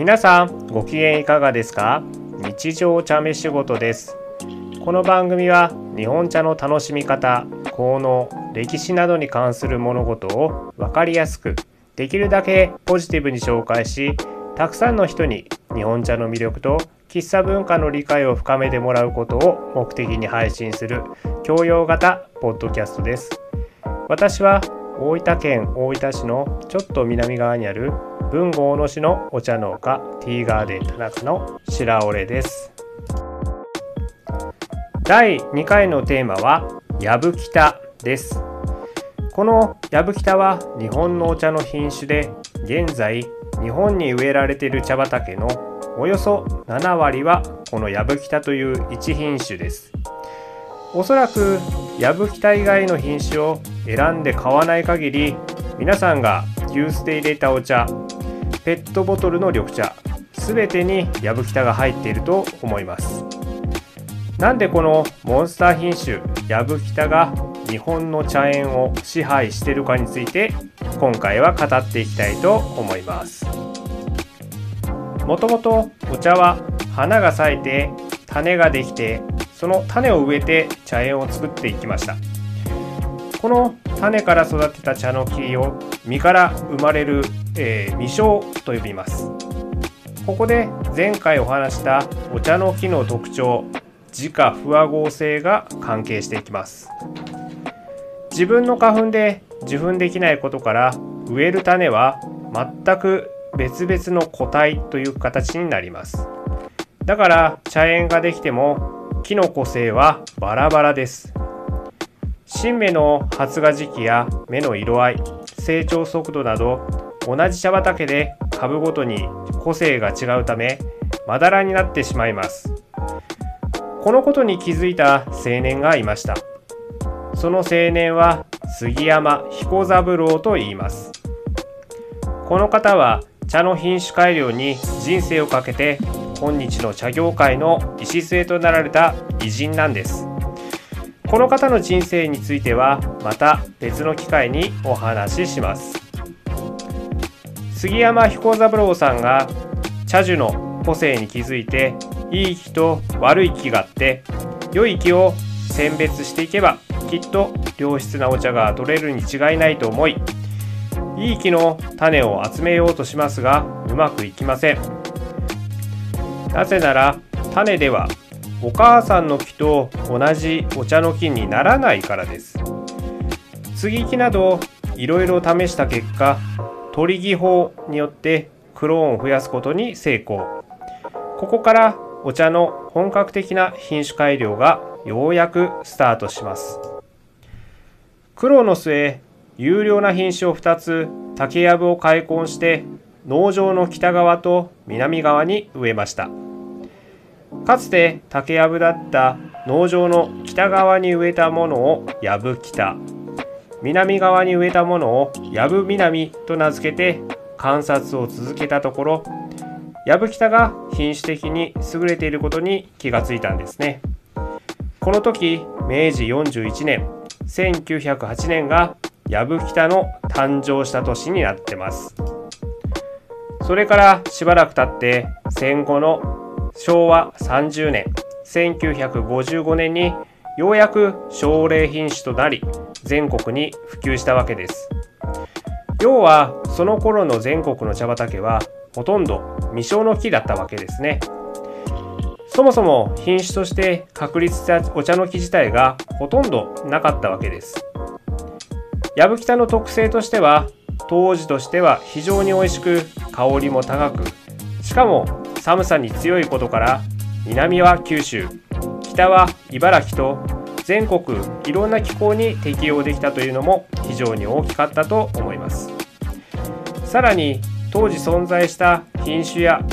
皆さんご機嫌いかがですか？日常茶飯仕事です。この番組は日本茶の楽しみ方効能歴史などに関する物事を分かりやすくできるだけポジティブに紹介したくさんの人に日本茶の魅力と喫茶文化の理解を深めてもらうことを目的に配信する教養型ポッドキャストです。私は大分県大分市のちょっと南側にある文豪野市のお茶農家ティーガーデン田中の白折です。第2回のテーマはやぶきたです。このやぶきたは日本のお茶の品種で現在日本に植えられている茶畑のおよそ7割はこのやぶきたという一品種です。おそらくやぶきた以外の品種を選んで買わない限り皆さんが急須で入れたお茶ペットボトルの緑茶。全てにやぶきたが入っていると思います。なんでこのモンスター品種やぶきたが日本の茶園を支配しているかについて今回は語っていきたいと思います。もともとお茶は花が咲いて種ができてその種を植えて茶園を作っていきました。この種から育てた茶の木を実から生まれる、えー、未生と呼びます。ここで前回お話したお茶の木の特徴自家不和合性が関係していきます。自分の花粉で受粉できないことから植える種は全く別々の個体という形になります。だから茶園ができても木の個性はバラバラです。新芽の発芽時期や芽の色合い成長速度など同じ茶畑で株ごとに個性が違うためまだらになってしまいます。このことに気づいた青年がいました。その青年は杉山彦三郎と言います。この方は茶の品種改良に人生をかけて今日の茶業界の礎となられた偉人なんです。この方の人生についてはまた別の機会にお話しします。杉山彦三郎さんが茶樹の個性に気づいていい木と悪い木があって良い木を選別していけばきっと良質なお茶が取れるに違いないと思いいい木の種を集めようとしますがうまくいきませんなぜなら種ではお母さんの木と同じお茶の木にならないからです。接ぎ木などいろいろ試した結果取り木法によってクローンを増やすことに成功。ここからお茶の本格的な品種改良がようやくスタートします。苦労の末有料な品種を2つ竹やぶを開墾して農場の北側と南側に植えました。かつて竹やぶだった農場の北側に植えたものをやぶ北南側に植えたものをやぶ南と名付けて観察を続けたところやぶ北が品種的に優れていることに気がついたんですね。この時明治41年1908年がやぶ北の誕生した年になってます。それからしばらく経って戦後の昭和30年1955年にようやく奨励品種となり全国に普及したわけです。要はその頃の全国の茶畑はほとんど未生の木だったわけですね。そもそも品種として確立したお茶の木自体がほとんどなかったわけです。やぶきたの特性としては当時としては非常に美味しく香りも高くしかも寒さに強いことから南は九州。北は茨城と全国いろんな気候に適応できたというのも非常に大きかったと思います。さらに当時存在した品種や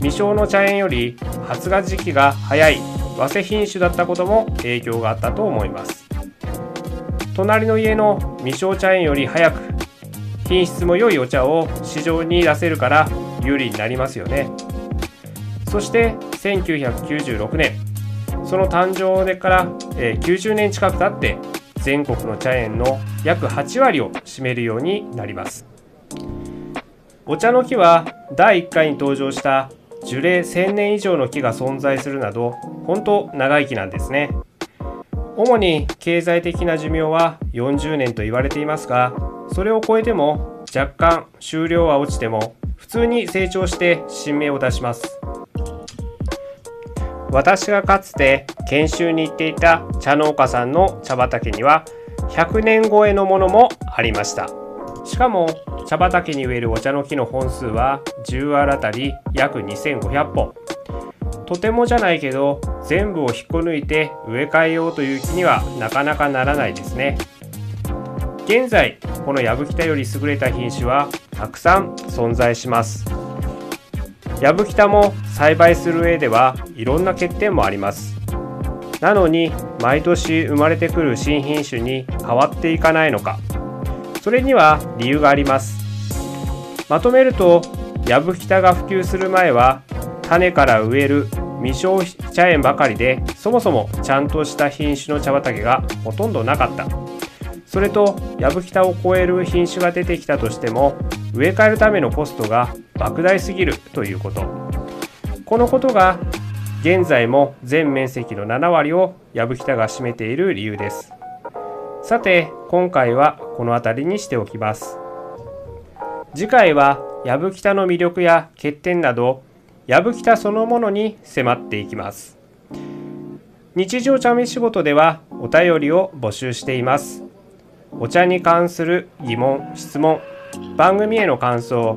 未生の茶園より発芽時期が早い早生品種だったことも影響があったと思います。隣の家の未生茶園より早く品質も良いお茶を市場に出せるから有利になりますよね。そして1996年その誕生でから、え90年近く経って全国の茶園の約8割を占めるようになります。お茶の木は第1回に登場した樹齢1000年以上の木が存在するなど本当長生きなんですね。主に経済的な寿命は40年と言われていますがそれを超えても若干収量は落ちても普通に成長して新芽を出します。私がかつて研修に行っていた茶農家さんの茶畑には100年超えのものもありました。しかも茶畑に植えるお茶の木の本数は10アールあたり約2500本。とてもじゃないけど全部を引っこ抜いて植え替えようという気にはなかなかならないですね。現在このヤブキタより優れた品種はたくさん存在します。ヤブキタも栽培する上ではいろんな欠点もあります。なのに毎年生まれてくる新品種に変わっていかないのか。それには理由があります。まとめるとヤブキタが普及する前は種から植える未消費茶園ばかりでそもそもちゃんとした品種の茶畑がほとんどなかった。それとヤブキタを超える品種が出てきたとしても植え替えるためのコストが莫大すぎるということ。このことが現在も全面積の7割をヤブキタが占めている理由です。さて今回はこの辺りにしておきます。次回はやぶきたの魅力や欠点などやぶきたそのものに迫っていきます。日常茶飯仕事ではお便りを募集しています。お茶に関する疑問質問番組への感想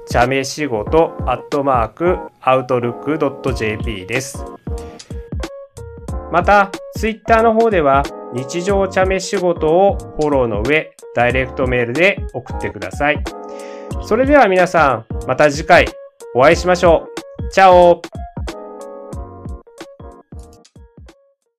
イフン茶目仕事アットマークアウトルック .jp ですまたツイッターの方では日常茶飯仕事をフォローの上ダイレクトメールで送ってください。それでは皆さん、また次回お会いしましょう。チャオ